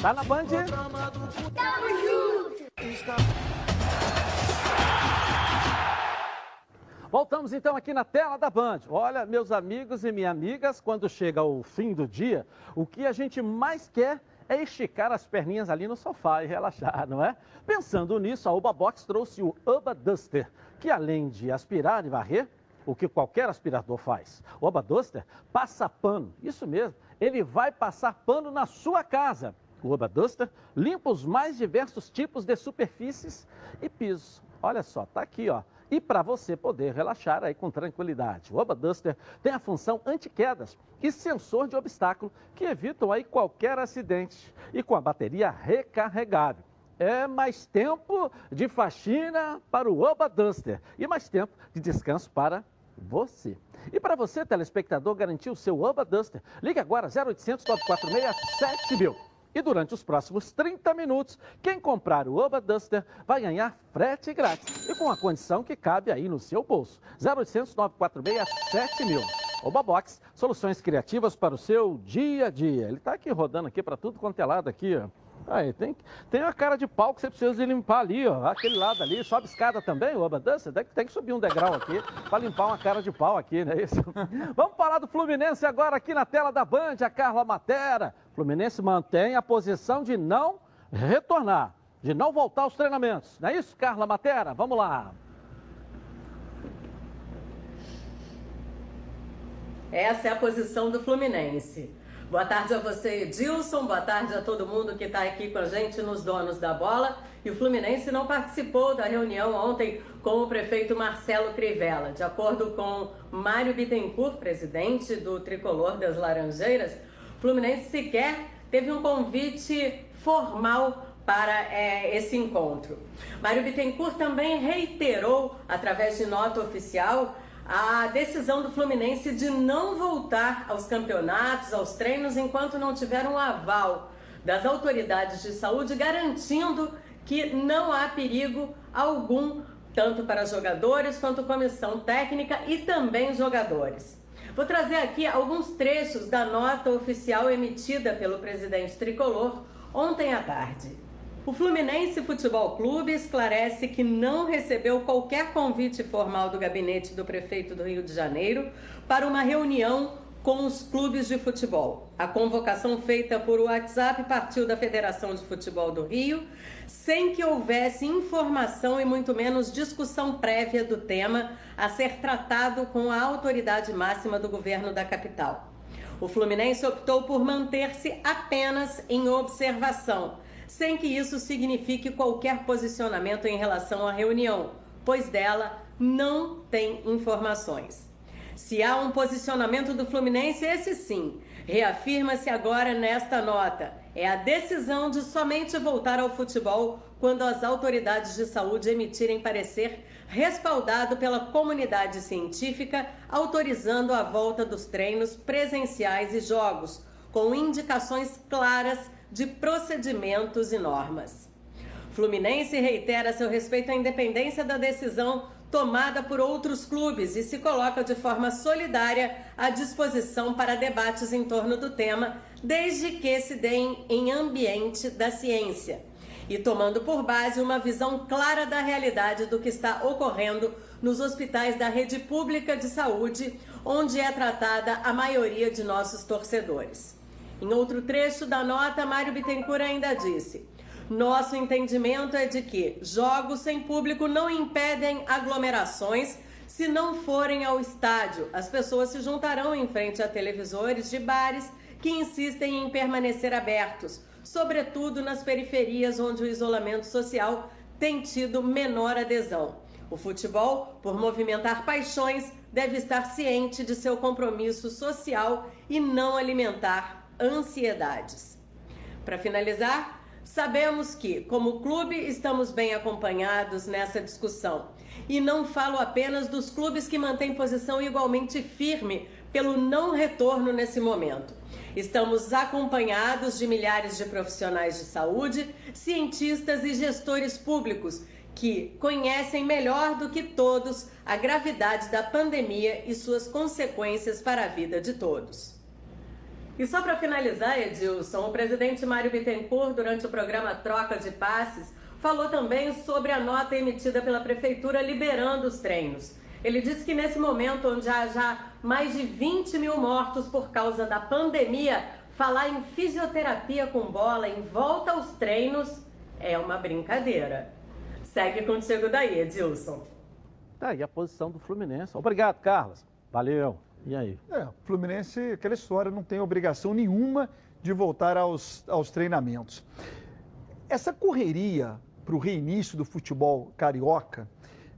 Tá na Band? Voltamos então aqui na tela da Band. Olha, meus amigos e minhas amigas, quando chega o fim do dia, o que a gente mais quer é esticar as perninhas ali no sofá e relaxar, não é? Pensando nisso, a Uba Box trouxe o Uba Duster, que além de aspirar e varrer, o que qualquer aspirador faz, o Uba Duster passa pano, isso mesmo, ele vai passar pano na sua casa. O Uba Duster limpa os mais diversos tipos de superfícies e pisos. Olha só, tá aqui, ó e para você poder relaxar aí com tranquilidade. O Oba Duster tem a função anti-quedas e sensor de obstáculo que evitam aí qualquer acidente e com a bateria recarregável. É mais tempo de faxina para o Oba Duster e mais tempo de descanso para você. E para você, telespectador, garantir o seu Oba Duster, ligue agora 0800 946 7000. E durante os próximos 30 minutos, quem comprar o Oba Duster vai ganhar frete grátis e com a condição que cabe aí no seu bolso. 0800 946 7000. Oba Box, soluções criativas para o seu dia a dia. Ele está aqui rodando aqui para tudo quanto é lado aqui, ó. Aí, tem, tem uma cara de pau que você precisa de limpar ali, ó. Aquele lado ali. Sobe escada também, o Abadança? Tem, tem que subir um degrau aqui para limpar uma cara de pau aqui, não é isso? Vamos falar do Fluminense agora aqui na tela da Band, a Carla Matera. Fluminense mantém a posição de não retornar, de não voltar aos treinamentos. Não é isso, Carla Matera? Vamos lá. Essa é a posição do Fluminense. Boa tarde a você, Edilson. Boa tarde a todo mundo que está aqui com a gente nos Donos da Bola. E o Fluminense não participou da reunião ontem com o prefeito Marcelo Crivella. De acordo com Mário Bittencourt, presidente do Tricolor das Laranjeiras, Fluminense sequer teve um convite formal para é, esse encontro. Mário Bittencourt também reiterou, através de nota oficial, a decisão do Fluminense de não voltar aos campeonatos, aos treinos, enquanto não tiver um aval das autoridades de saúde garantindo que não há perigo algum, tanto para jogadores quanto comissão técnica e também jogadores. Vou trazer aqui alguns trechos da nota oficial emitida pelo presidente tricolor ontem à tarde. O Fluminense Futebol Clube esclarece que não recebeu qualquer convite formal do gabinete do prefeito do Rio de Janeiro para uma reunião com os clubes de futebol. A convocação feita por WhatsApp partiu da Federação de Futebol do Rio, sem que houvesse informação e muito menos discussão prévia do tema a ser tratado com a autoridade máxima do governo da capital. O Fluminense optou por manter-se apenas em observação sem que isso signifique qualquer posicionamento em relação à reunião, pois dela não tem informações. Se há um posicionamento do Fluminense, esse sim, reafirma-se agora nesta nota. É a decisão de somente voltar ao futebol quando as autoridades de saúde emitirem parecer respaldado pela comunidade científica, autorizando a volta dos treinos presenciais e jogos, com indicações claras de procedimentos e normas. Fluminense reitera seu respeito à independência da decisão tomada por outros clubes e se coloca de forma solidária à disposição para debates em torno do tema, desde que se deem em ambiente da ciência e tomando por base uma visão clara da realidade do que está ocorrendo nos hospitais da rede pública de saúde, onde é tratada a maioria de nossos torcedores. Em outro trecho da nota, Mário Bittencourt ainda disse: Nosso entendimento é de que jogos sem público não impedem aglomerações. Se não forem ao estádio, as pessoas se juntarão em frente a televisores de bares que insistem em permanecer abertos, sobretudo nas periferias onde o isolamento social tem tido menor adesão. O futebol, por movimentar paixões, deve estar ciente de seu compromisso social e não alimentar ansiedades. Para finalizar, sabemos que, como clube, estamos bem acompanhados nessa discussão. E não falo apenas dos clubes que mantêm posição igualmente firme pelo não retorno nesse momento. Estamos acompanhados de milhares de profissionais de saúde, cientistas e gestores públicos que conhecem melhor do que todos a gravidade da pandemia e suas consequências para a vida de todos. E só para finalizar, Edilson, o presidente Mário Bittencourt, durante o programa Troca de Passes, falou também sobre a nota emitida pela Prefeitura liberando os treinos. Ele disse que nesse momento, onde há já mais de 20 mil mortos por causa da pandemia, falar em fisioterapia com bola em volta aos treinos é uma brincadeira. Segue contigo daí, Edilson. Tá aí a posição do Fluminense. Obrigado, Carlos. Valeu. E aí? É, Fluminense, aquela história, não tem obrigação nenhuma de voltar aos, aos treinamentos. Essa correria para o reinício do futebol carioca,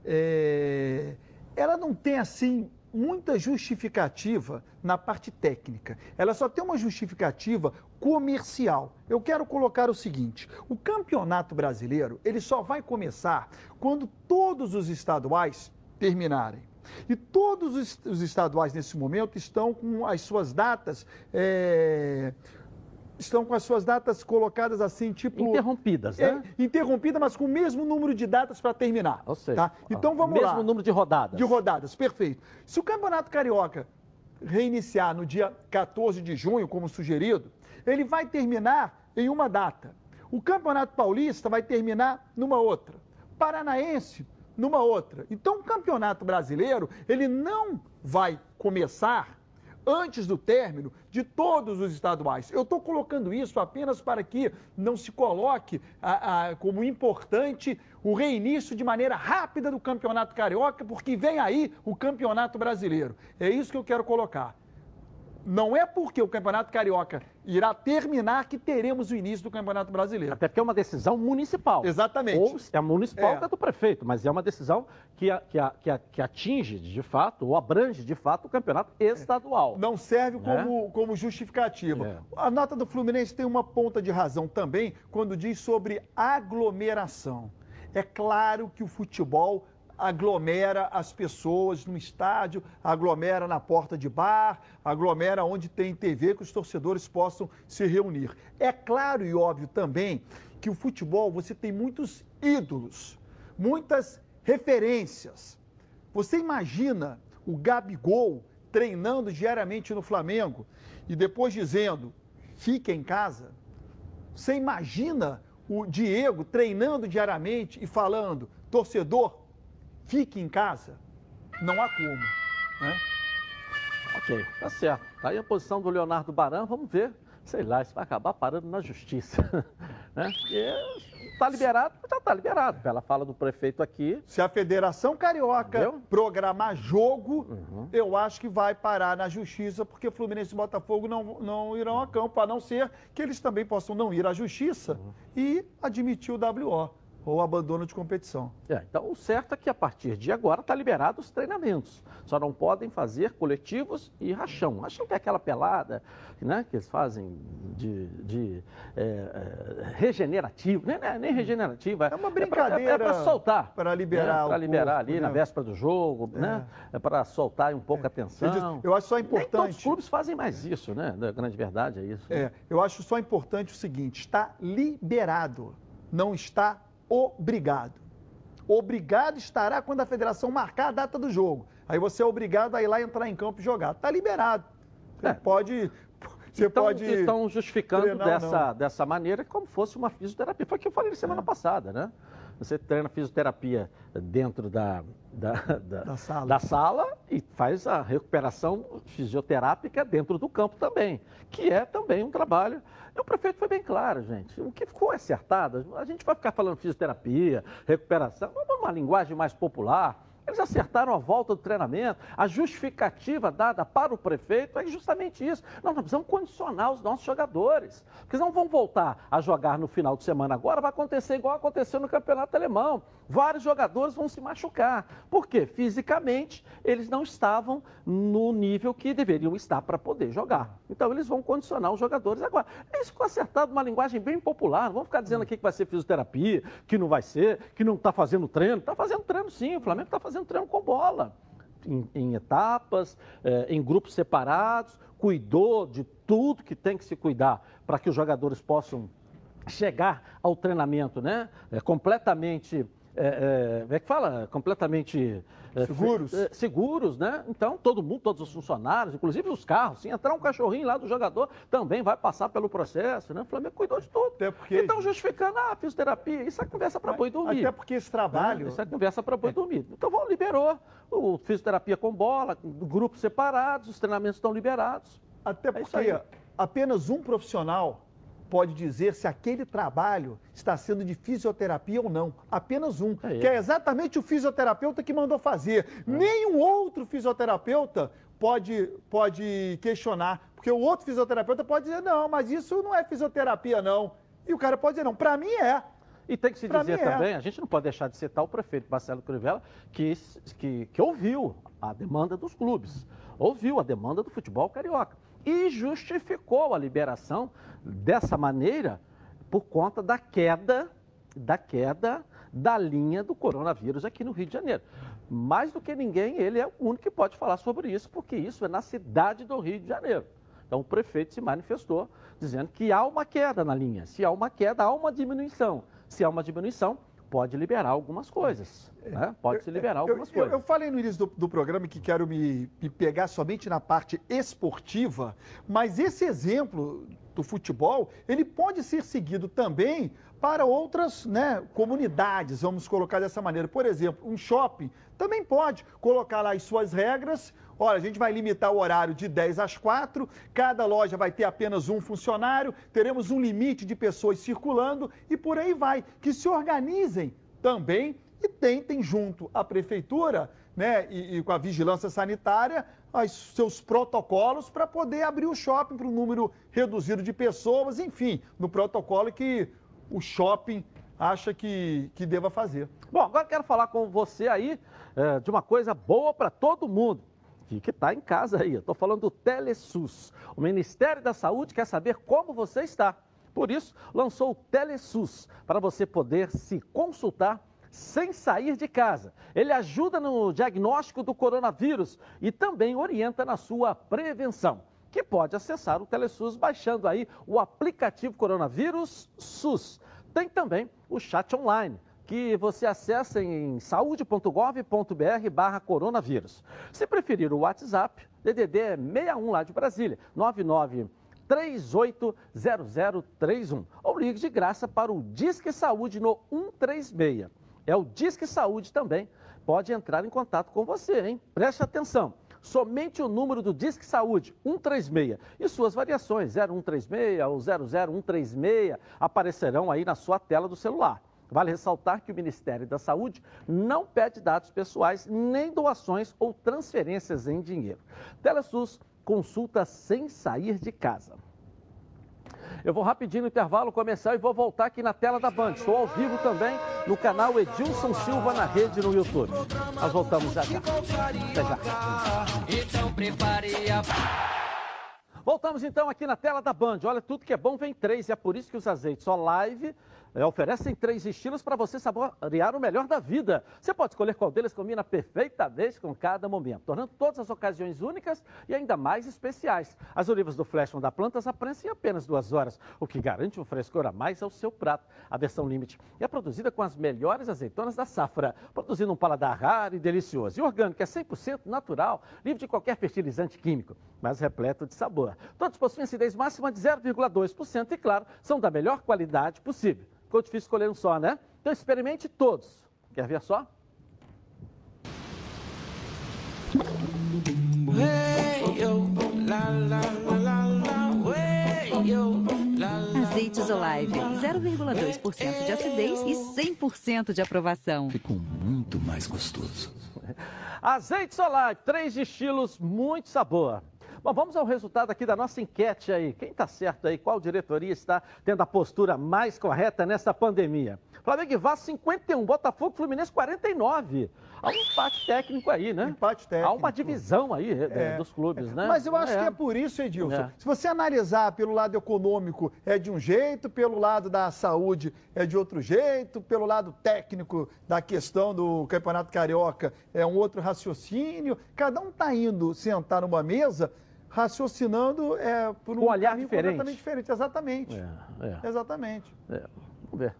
é, ela não tem assim muita justificativa na parte técnica. Ela só tem uma justificativa comercial. Eu quero colocar o seguinte: o Campeonato Brasileiro, ele só vai começar quando todos os estaduais terminarem. E todos os estaduais nesse momento estão com as suas datas é, estão com as suas datas colocadas assim, tipo. Interrompidas, é, né? interrompidas, mas com o mesmo número de datas para terminar. Ou seja, tá? Então vamos mesmo lá. Mesmo número de rodadas. De rodadas, perfeito. Se o Campeonato Carioca reiniciar no dia 14 de junho, como sugerido, ele vai terminar em uma data. O Campeonato Paulista vai terminar numa outra. Paranaense, numa outra. Então, o Campeonato Brasileiro, ele não vai começar antes do término de todos os estaduais. Eu estou colocando isso apenas para que não se coloque a, a, como importante o reinício de maneira rápida do Campeonato Carioca, porque vem aí o Campeonato Brasileiro. É isso que eu quero colocar. Não é porque o Campeonato Carioca irá terminar que teremos o início do Campeonato Brasileiro. Até porque é uma decisão municipal. Exatamente. Ou é municipal, é, é do prefeito, mas é uma decisão que, que, que, que, atinge, de fato, ou abrange, de fato, o campeonato estadual. Não serve como, né? como justificativa. É. A nota do Fluminense tem uma ponta de razão também quando diz sobre aglomeração. É claro que o futebol aglomera as pessoas no estádio, aglomera na porta de bar, aglomera onde tem TV que os torcedores possam se reunir. É claro e óbvio também que o futebol você tem muitos ídolos, muitas referências. Você imagina o Gabigol treinando diariamente no Flamengo e depois dizendo: fique em casa? Você imagina o Diego treinando diariamente e falando: torcedor, fique em casa, não há como. Né? Ok, tá certo. Tá aí a posição do Leonardo Baran, vamos ver. Sei lá, isso vai acabar parando na justiça. né? Porque tá liberado, já tá liberado. Pela fala do prefeito aqui. Se a Federação Carioca Entendeu? programar jogo, uhum. eu acho que vai parar na justiça, porque Fluminense e Botafogo não, não irão a campo, a não ser que eles também possam não ir à justiça uhum. e admitir o WO ou abandono de competição. É, então, o certo é que a partir de agora está liberado os treinamentos. Só não podem fazer coletivos e rachão. Rachão que é aquela pelada né, que eles fazem de, de é, é, regenerativo, nem, nem uhum. regenerativa. É uma brincadeira. É para é soltar. Para liberar né, Para liberar ali né? na véspera do jogo, é. né? É para soltar um pouco a tensão. Eu acho só importante. Nem todos os clubes fazem mais isso, né? A grande verdade é isso. É, eu acho só importante o seguinte: está liberado, não está obrigado. Obrigado estará quando a federação marcar a data do jogo. Aí você é obrigado a ir lá entrar em campo e jogar. Está liberado. Você é. pode. Você então, pode. Estão justificando dessa, dessa maneira como fosse uma fisioterapia. Foi o que eu falei semana é. passada, né? Você treina fisioterapia dentro da, da, da, da, sala. da, sala. e faz a recuperação fisioterápica dentro do campo também, que é também um trabalho. E o prefeito foi bem claro, gente. O que ficou acertado, a gente vai ficar falando fisioterapia, recuperação, uma linguagem mais popular eles acertaram a volta do treinamento. A justificativa dada para o prefeito é justamente isso. Nós precisamos condicionar os nossos jogadores. Porque eles não vão voltar a jogar no final de semana agora, vai acontecer igual aconteceu no campeonato alemão. Vários jogadores vão se machucar. Por quê? Fisicamente, eles não estavam no nível que deveriam estar para poder jogar. Então, eles vão condicionar os jogadores agora. Isso ficou acertado uma linguagem bem popular. Não vamos ficar dizendo aqui que vai ser fisioterapia, que não vai ser, que não está fazendo treino. Está fazendo treino sim, o Flamengo está fazendo treino com bola, em, em etapas, eh, em grupos separados, cuidou de tudo que tem que se cuidar para que os jogadores possam chegar ao treinamento né, é, completamente é, é, como é que fala? Completamente é, Seguros. é, seguros, né? Então, todo mundo, todos os funcionários, inclusive os carros, se entrar um cachorrinho lá do jogador, também vai passar pelo processo, né? O Flamengo cuidou de tudo. Até porque... Então, justificando a fisioterapia, isso é conversa para boi dormir. Até porque esse trabalho... Né? Isso é conversa para boi dormir. Então, vão, liberou o fisioterapia com bola, grupos separados, os treinamentos estão liberados. Até É porque apenas um profissional pode dizer se aquele trabalho está sendo de fisioterapia ou não. Apenas um. É que é exatamente o fisioterapeuta que mandou fazer. Nenhum outro fisioterapeuta pode, pode questionar. Porque o outro fisioterapeuta pode dizer, não, mas isso não é fisioterapia, não. E o cara pode dizer, não, para mim é. E tem que se Pra dizer é. também, a gente não pode deixar de citar o prefeito Marcelo Crivella, que, que, que ouviu a demanda dos clubes, ouviu a demanda do futebol carioca e justificou a liberação dessa maneira por conta da queda, da queda da linha do coronavírus aqui no Rio de Janeiro. Mais do que ninguém, ele é o único que pode falar sobre isso, porque isso é na cidade do Rio de Janeiro. Então o prefeito se manifestou dizendo que há uma queda na linha. Se há uma queda, há uma diminuição. Se há uma diminuição, pode liberar algumas coisas. né? Pode se liberar Eu- algumas eu, coisas. Eu, falei no início do, do programa que quero me, me pegar somente na parte esportiva, mas esse exemplo do futebol, ele pode ser seguido também para outras né, comunidades, vamos colocar dessa maneira. Por exemplo, um shopping também pode colocar lá as suas regras. Olha, a gente vai limitar o horário de 10 às 4, cada loja vai ter apenas um funcionário, teremos um limite de pessoas circulando e por aí vai. Que se organizem também e tentem, junto à prefeitura né, e, e com a vigilância sanitária, os seus protocolos para poder abrir o shopping para um número reduzido de pessoas, enfim, no protocolo que o shopping acha que, que deva fazer. Bom, agora quero falar com você aí eh, de uma coisa boa para todo mundo. Que está em casa aí. Estou falando do Telesus. O Ministério da Saúde quer saber como você está. Por isso, lançou o Telesus para você poder se consultar sem sair de casa. Ele ajuda no diagnóstico do coronavírus e também orienta na sua prevenção. Que pode acessar o Telesus baixando aí o aplicativo Coronavírus SUS. Tem também o chat online que você acessa em saude.gov.br barra coronavírus. Se preferir o WhatsApp, DDD é 61 lá de Brasília, 99 380031. Ou ligue de graça para o Disque Saúde no 136. É o Disque Saúde também. Pode entrar em contato com você, hein? Preste atenção. Somente o número do Disque Saúde 136 e suas variações 0136 ou 00136 aparecerão aí na sua tela do celular. Vale ressaltar que o Ministério da Saúde não pede dados pessoais, nem doações ou transferências em dinheiro. Telesus consulta sem sair de casa. Eu vou rapidinho no intervalo começar e vou voltar aqui na tela da Band. Estou ao vivo também no canal Edilson Silva na rede no YouTube. Nós voltamos já já. Até já. Então prepare a. Voltamos então aqui na tela da Band. Olha, tudo que é bom vem três e é por isso que os azeites Olive eh, oferecem três estilos para você saborear o melhor da vida. Você pode escolher qual deles combina perfeitamente com cada momento, tornando todas as ocasiões únicas e ainda mais especiais. As olivas do Flash vão dar plantas a prensa em apenas duas horas, o que garante um frescor a mais ao seu prato. A versão Limite é produzida com as melhores azeitonas da safra, produzindo um paladar raro e delicioso. E orgânico é 100% natural, livre de qualquer fertilizante químico, mas repleto de sabor. Todos possuem acidez máxima de 0,2% e, claro, são da melhor qualidade possível. Ficou difícil escolher um só, né? Então experimente todos. Quer ver só? Azeites Olive, 0,2% de acidez e 100% de aprovação. Ficou muito mais gostoso. Azeite Solar, três estilos, muito sabor. Bom, vamos ao resultado aqui da nossa enquete aí. Quem está certo aí? Qual diretoria está tendo a postura mais correta nessa pandemia? Flamengo e Vasco 51, Botafogo e Fluminense 49. Há um empate técnico aí, né? Empate técnico. Há uma divisão aí eh, É, dos clubes, né? Mas eu acho É. que é por isso, Edilson. É. Se você analisar pelo lado econômico é de um jeito, pelo lado da saúde é de outro jeito, pelo lado técnico da questão do Campeonato Carioca é um outro raciocínio. Cada um está indo sentar numa mesa raciocinando é, por um Com olhar diferente. completamente diferente. Exatamente. É, é. Exatamente. É, vamos ver.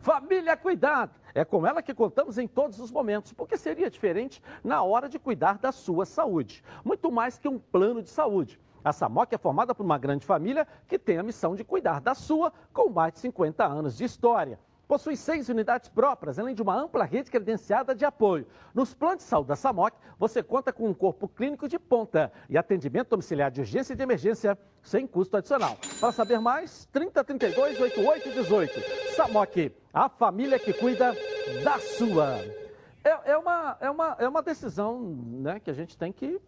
Família Cuidado É com ela que contamos em todos os momentos, porque seria diferente na hora de cuidar da sua saúde. Muito mais que um plano de saúde. A Samok é formada por uma grande família que tem a missão de cuidar da sua com mais de 50 anos de história. Possui seis unidades próprias, além de uma ampla rede credenciada de apoio. Nos planos de saúde da SAMOC, você conta com um corpo clínico de ponta e atendimento domiciliar de urgência e de emergência sem custo adicional. Para saber mais, 3032 8818. SAMOC, a família que cuida da sua. É, é, uma, é, uma, é uma decisão né, que a gente tem que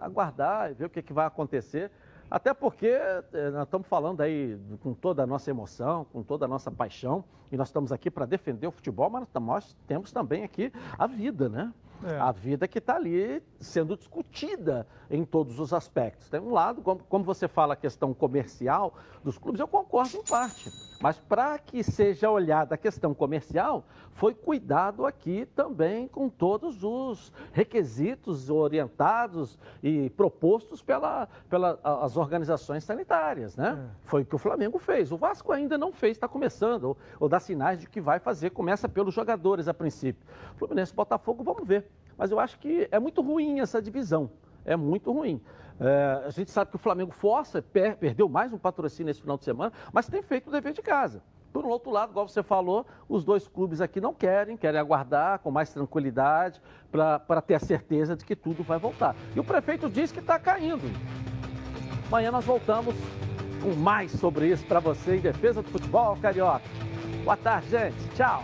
aguardar e ver o que, que vai acontecer. Até porque eh, nós estamos falando aí com toda a nossa emoção, com toda a nossa paixão, e nós estamos aqui para defender o futebol, mas nós temos também aqui a vida, né? É. A vida que está ali sendo discutida em todos os aspectos. Tem um lado, como, como você fala a questão comercial dos clubes, eu concordo em parte. Mas para que seja olhada a questão comercial, foi cuidado aqui também com todos os requisitos orientados e propostos pelas pela, as organizações sanitárias, né? É. Foi o que o Flamengo fez. O Vasco ainda não fez, está começando, ou, ou dá sinais de que vai fazer. Começa pelos jogadores a princípio. Fluminense Botafogo, vamos ver. Mas eu acho que é muito ruim essa divisão. É muito ruim. É, a gente sabe que o Flamengo força, per, perdeu mais um patrocínio esse final de semana, mas tem feito o dever de casa. Por um outro lado, igual você falou, os dois clubes aqui não querem, querem aguardar com mais tranquilidade para ter a certeza de que tudo vai voltar. E o prefeito diz que está caindo. Amanhã nós voltamos com mais sobre isso para você em defesa do futebol carioca. Boa tarde, gente. Tchau.